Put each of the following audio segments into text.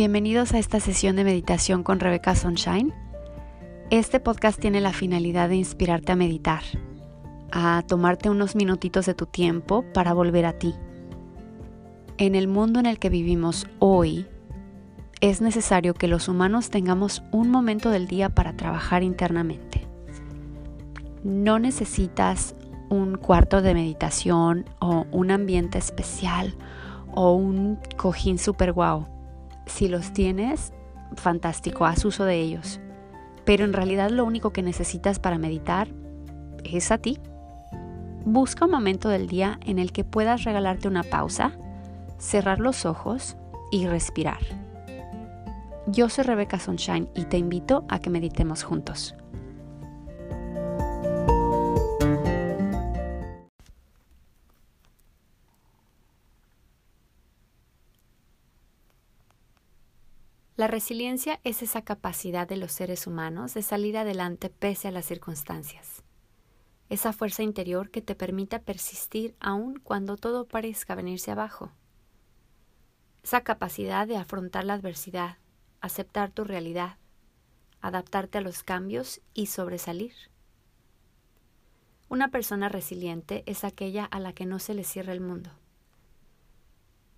Bienvenidos a esta sesión de meditación con Rebecca Sunshine. Este podcast tiene la finalidad de inspirarte a meditar, a tomarte unos minutitos de tu tiempo para volver a ti. En el mundo en el que vivimos hoy, es necesario que los humanos tengamos un momento del día para trabajar internamente. No necesitas un cuarto de meditación o un ambiente especial o un cojín super guau. Si los tienes, fantástico, haz uso de ellos. Pero en realidad lo único que necesitas para meditar es a ti. Busca un momento del día en el que puedas regalarte una pausa, cerrar los ojos y respirar. Yo soy Rebecca Sunshine y te invito a que meditemos juntos. La resiliencia es esa capacidad de los seres humanos de salir adelante pese a las circunstancias. Esa fuerza interior que te permita persistir aun cuando todo parezca venirse abajo. Esa capacidad de afrontar la adversidad, aceptar tu realidad, adaptarte a los cambios y sobresalir. Una persona resiliente es aquella a la que no se le cierra el mundo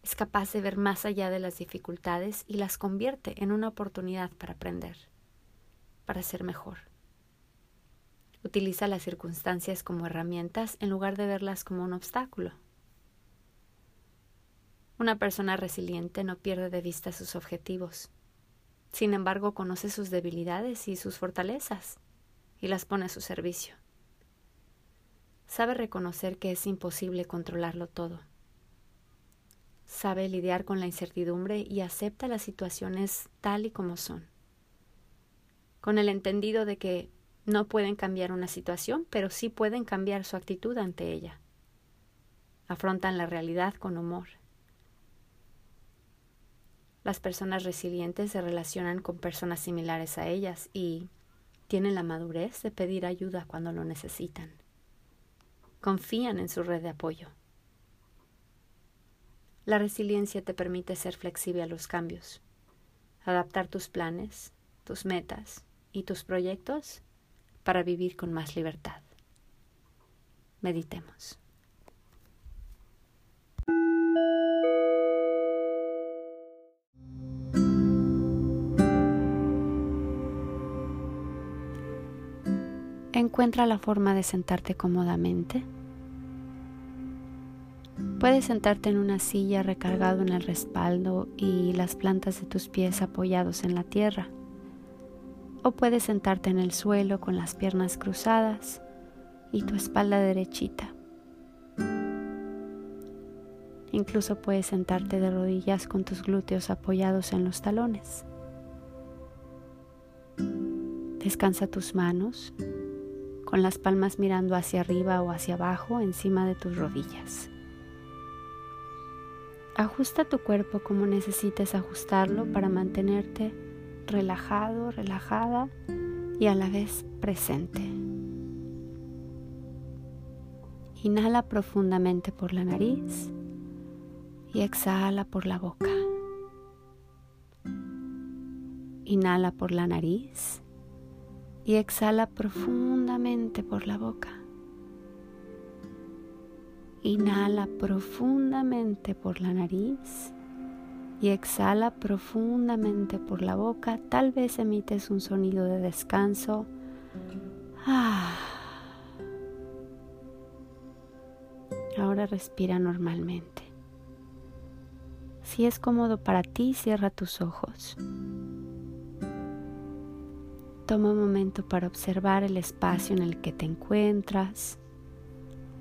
es capaz de ver más allá de las dificultades y las convierte en una oportunidad para aprender, para ser mejor. Utiliza las circunstancias como herramientas en lugar de verlas como un obstáculo. Una persona resiliente no pierde de vista sus objetivos. Sin embargo, conoce sus debilidades y sus fortalezas y las pone a su servicio. Sabe reconocer que es imposible controlarlo todo sabe lidiar con la incertidumbre y acepta las situaciones tal y como son, con el entendido de que no pueden cambiar una situación, pero sí pueden cambiar su actitud ante ella. Afrontan la realidad con humor. Las personas resilientes se relacionan con personas similares a ellas y tienen la madurez de pedir ayuda cuando lo necesitan. Confían en su red de apoyo. La resiliencia te permite ser flexible a los cambios, adaptar tus planes, tus metas y tus proyectos para vivir con más libertad. Meditemos. Encuentra la forma de sentarte cómodamente Puedes sentarte en una silla recargado en el respaldo y las plantas de tus pies apoyados en la tierra. O puedes sentarte en el suelo con las piernas cruzadas y tu espalda derechita. Incluso puedes sentarte de rodillas con tus glúteos apoyados en los talones. Descansa tus manos con las palmas mirando hacia arriba o hacia abajo encima de tus rodillas. Ajusta tu cuerpo como necesites ajustarlo para mantenerte relajado, relajada y a la vez presente. Inhala profundamente por la nariz y exhala por la boca. Inhala por la nariz y exhala profundamente por la boca. Inhala profundamente por la nariz y exhala profundamente por la boca. Tal vez emites un sonido de descanso. Ah. Ahora respira normalmente. Si es cómodo para ti, cierra tus ojos. Toma un momento para observar el espacio en el que te encuentras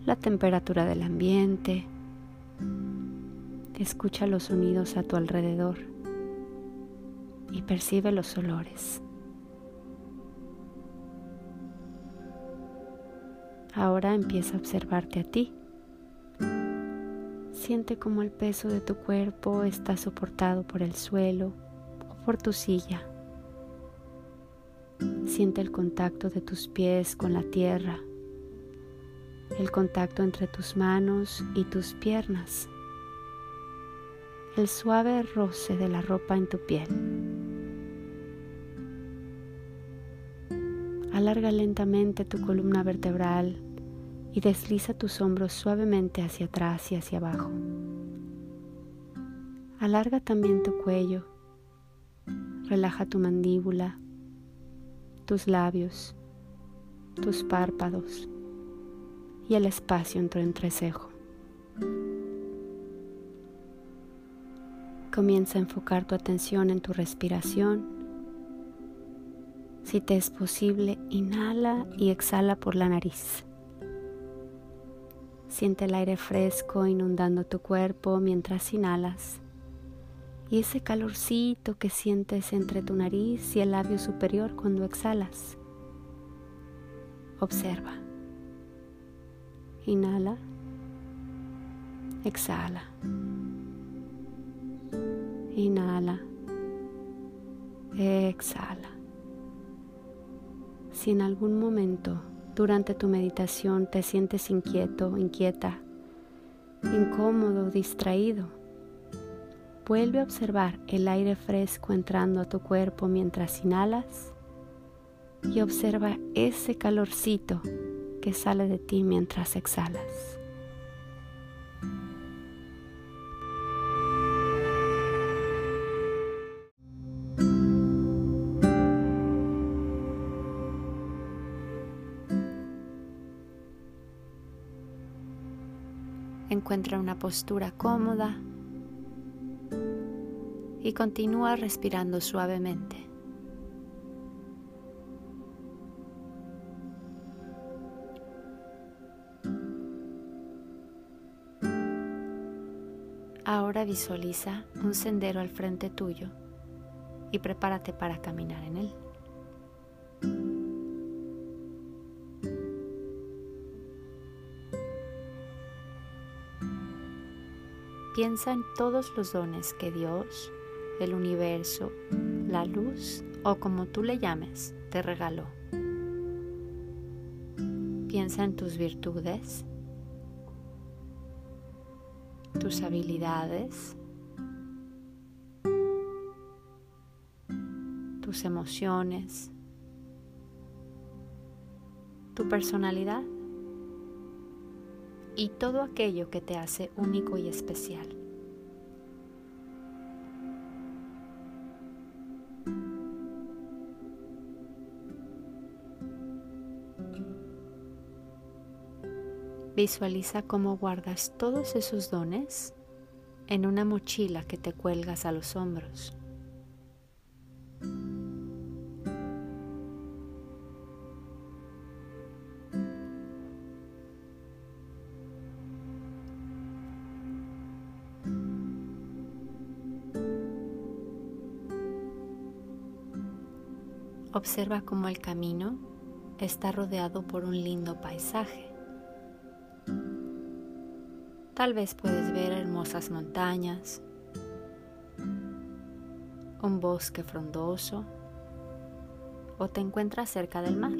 la temperatura del ambiente. Escucha los sonidos a tu alrededor y percibe los olores. Ahora empieza a observarte a ti. Siente como el peso de tu cuerpo está soportado por el suelo o por tu silla. Siente el contacto de tus pies con la tierra el contacto entre tus manos y tus piernas. el suave roce de la ropa en tu piel. Alarga lentamente tu columna vertebral y desliza tus hombros suavemente hacia atrás y hacia abajo. Alarga también tu cuello. Relaja tu mandíbula, tus labios, tus párpados y el espacio entre entrecejo. Comienza a enfocar tu atención en tu respiración. Si te es posible, inhala y exhala por la nariz. Siente el aire fresco inundando tu cuerpo mientras inhalas y ese calorcito que sientes entre tu nariz y el labio superior cuando exhalas. Observa. Inhala. Exhala. Inhala. Exhala. Si en algún momento durante tu meditación te sientes inquieto, inquieta, incómodo, distraído, vuelve a observar el aire fresco entrando a tu cuerpo mientras inhalas y observa ese calorcito que sale de ti mientras exhalas. Encuentra una postura cómoda y continúa respirando suavemente. Ahora visualiza un sendero al frente tuyo y prepárate para caminar en él. Piensa en todos los dones que Dios, el universo, la luz o como tú le llames, te regaló. Piensa en tus virtudes, tus habilidades, tus emociones, tu personalidad y todo aquello que te hace único y especial. Visualiza cómo guardas todos esos dones en una mochila que te cuelgas a los hombros. Observa cómo el camino está rodeado por un lindo paisaje. Tal vez puedes ver hermosas montañas, un bosque frondoso o te encuentras cerca del mar.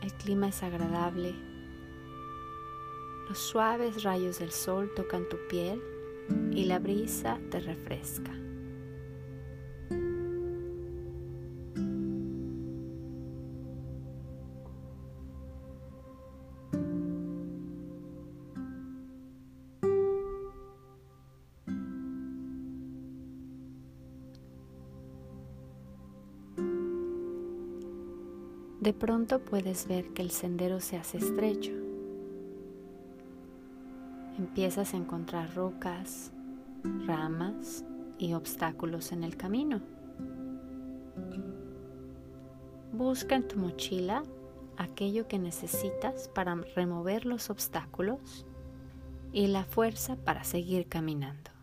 El clima es agradable, los suaves rayos del sol tocan tu piel y la brisa te refresca. De pronto puedes ver que el sendero se hace estrecho empiezas a encontrar rocas, ramas y obstáculos en el camino. Busca en tu mochila aquello que necesitas para remover los obstáculos y la fuerza para seguir caminando.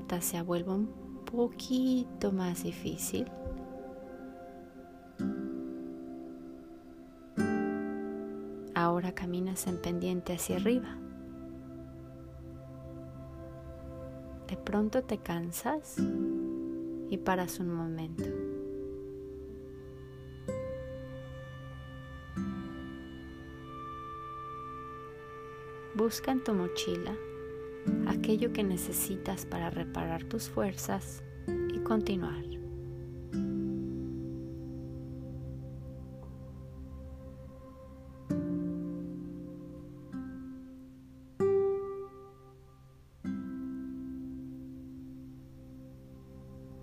Caminata se vuelve un poquito más difícil. Ahora caminas en pendiente hacia arriba. De pronto te cansas y paras un momento. Busca en tu mochila aquello que necesitas para reparar tus fuerzas y continuar.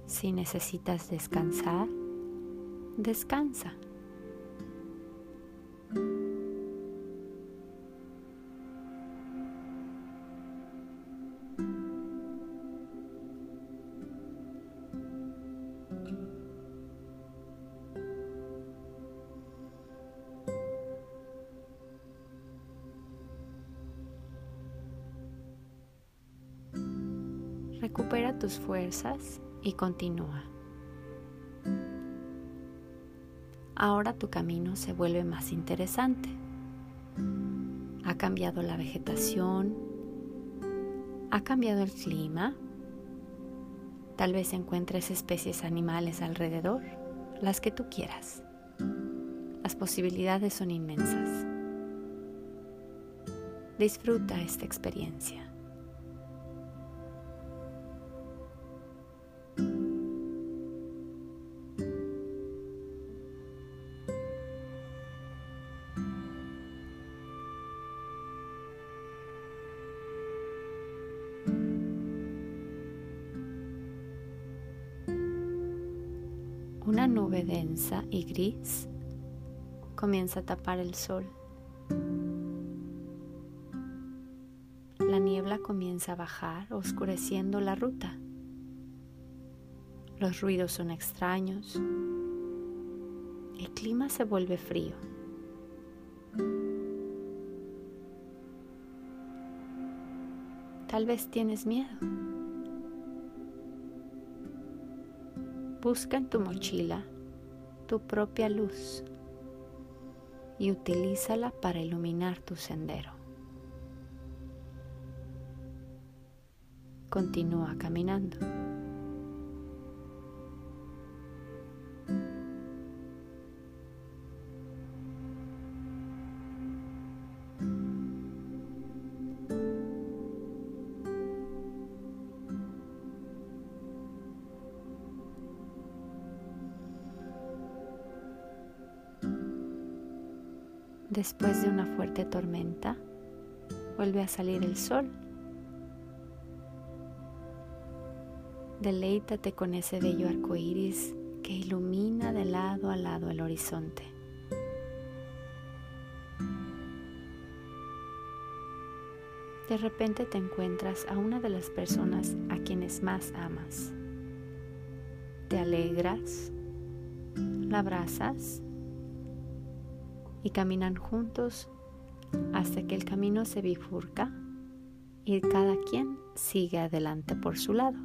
Si necesitas descansar, descansa. Recupera tus fuerzas y continúa. Ahora tu camino se vuelve más interesante. Ha cambiado la vegetación, ha cambiado el clima, tal vez encuentres especies animales alrededor, las que tú quieras. Las posibilidades son inmensas. Disfruta esta experiencia. Y gris comienza a tapar el sol. La niebla comienza a bajar, oscureciendo la ruta. Los ruidos son extraños. El clima se vuelve frío. Tal vez tienes miedo. Busca en tu mochila tu propia luz y utilízala para iluminar tu sendero. Continúa caminando. Después de una fuerte tormenta, vuelve a salir el sol. Deleítate con ese bello arco iris que ilumina de lado a lado el horizonte. De repente te encuentras a una de las personas a quienes más amas. Te alegras, la abrazas y caminan juntos hasta que el camino se bifurca y cada quien sigue adelante por su lado.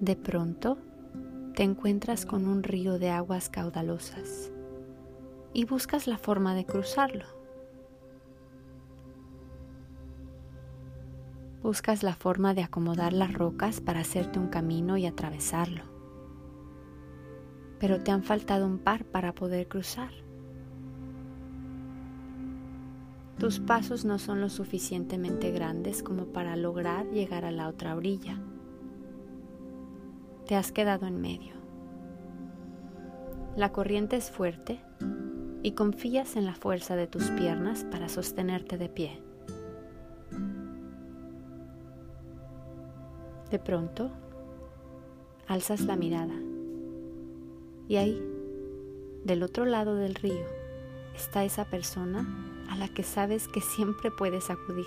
De pronto te encuentras con un río de aguas caudalosas y buscas la forma de cruzarlo. Buscas la forma de acomodar las rocas para hacerte un camino y atravesarlo. Pero te han faltado un par para poder cruzar. Tus pasos no son lo suficientemente grandes como para lograr llegar a la otra orilla. Te has quedado en medio. La corriente es fuerte y confías en la fuerza de tus piernas para sostenerte de pie. De pronto, alzas la mirada y ahí, del otro lado del río, está esa persona a la que sabes que siempre puedes acudir,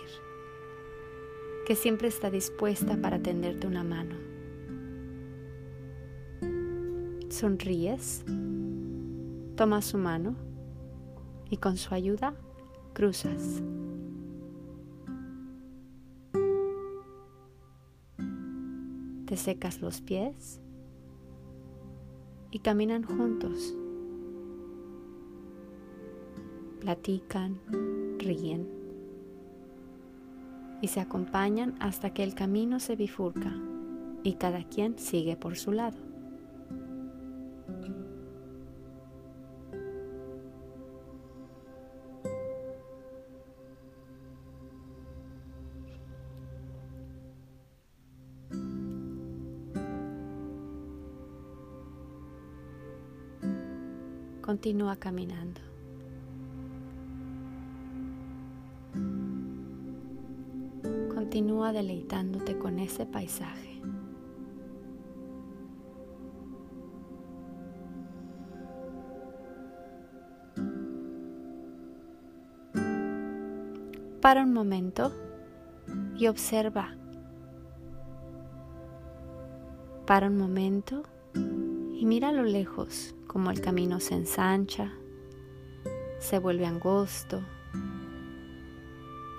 que siempre está dispuesta para tenderte una mano. Sonríes, tomas su mano y con su ayuda cruzas. Te secas los pies y caminan juntos. Platican, ríen y se acompañan hasta que el camino se bifurca y cada quien sigue por su lado. Continúa caminando. Continúa deleitándote con ese paisaje. Para un momento y observa. Para un momento y mira a lo lejos como el camino se ensancha, se vuelve angosto,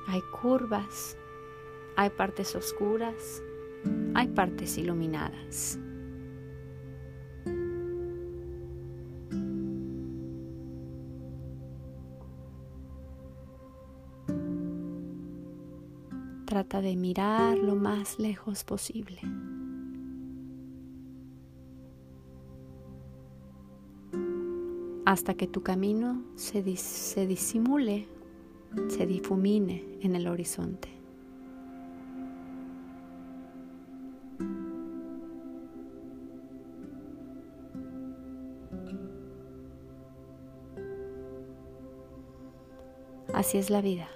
hay curvas, hay partes oscuras, hay partes iluminadas. Trata de mirar lo más lejos posible. Hasta que tu camino se, disimule, se difumine en el horizonte. Así es la vida,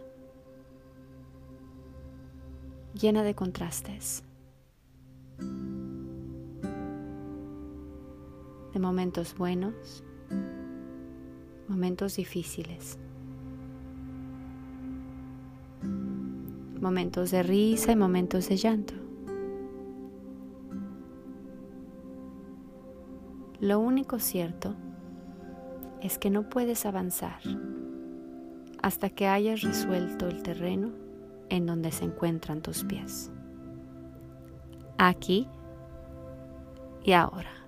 llena de contrastes, de momentos buenos momentos difíciles, momentos de risa y momentos de llanto. Lo único cierto es que no puedes avanzar hasta que hayas resuelto el terreno en donde se encuentran tus pies. Aquí y ahora.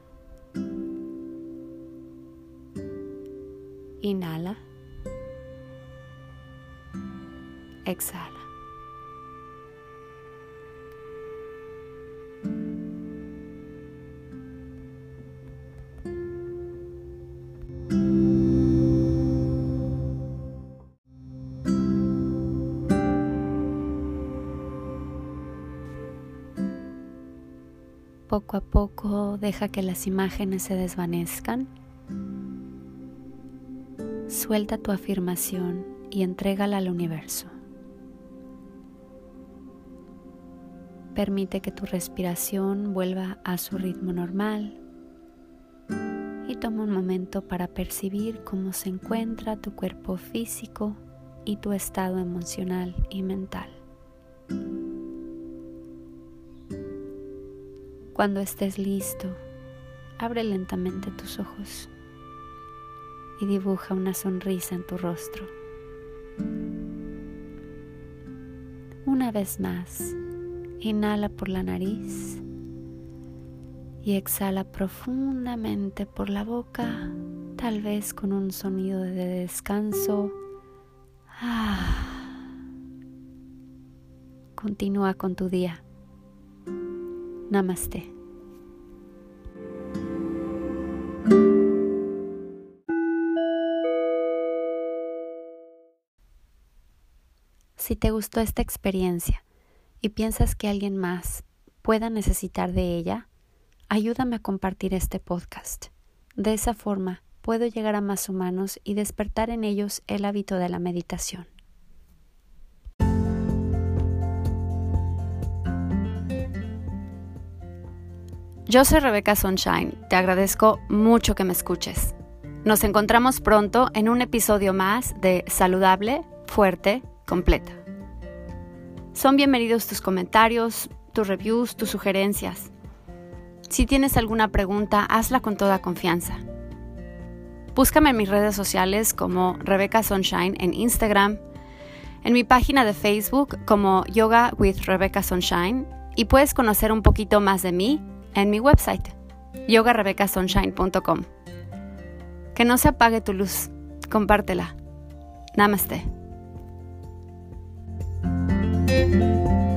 Inhala. Exhala. Poco a poco deja que las imágenes se desvanezcan Suelta tu afirmación y entrégala al universo. Permite que tu respiración vuelva a su ritmo normal y toma un momento para percibir cómo se encuentra tu cuerpo físico y tu estado emocional y mental. Cuando estés listo, abre lentamente tus ojos y dibuja una sonrisa en tu rostro. Una vez más, inhala por la nariz y exhala profundamente por la boca, tal vez con un sonido de descanso. Ah. Continúa con tu día. Namaste. Si te gustó esta experiencia y piensas que alguien más pueda necesitar de ella, ayúdame a compartir este podcast. De esa forma puedo llegar a más humanos y despertar en ellos el hábito de la meditación. Yo soy Rebeca Sunshine, te agradezco mucho que me escuches. Nos encontramos pronto en un episodio más de Saludable, Fuerte, Completa. Son bienvenidos tus comentarios, tus reviews, tus sugerencias. Si tienes alguna pregunta, hazla con toda confianza. Búscame en mis redes sociales como Rebecca Sunshine en Instagram, en mi página de Facebook como Yoga with Rebecca Sunshine y puedes conocer un poquito más de mí en mi website yogarebeccasunshine.com. Que no se apague tu luz, compártela. Namaste. Música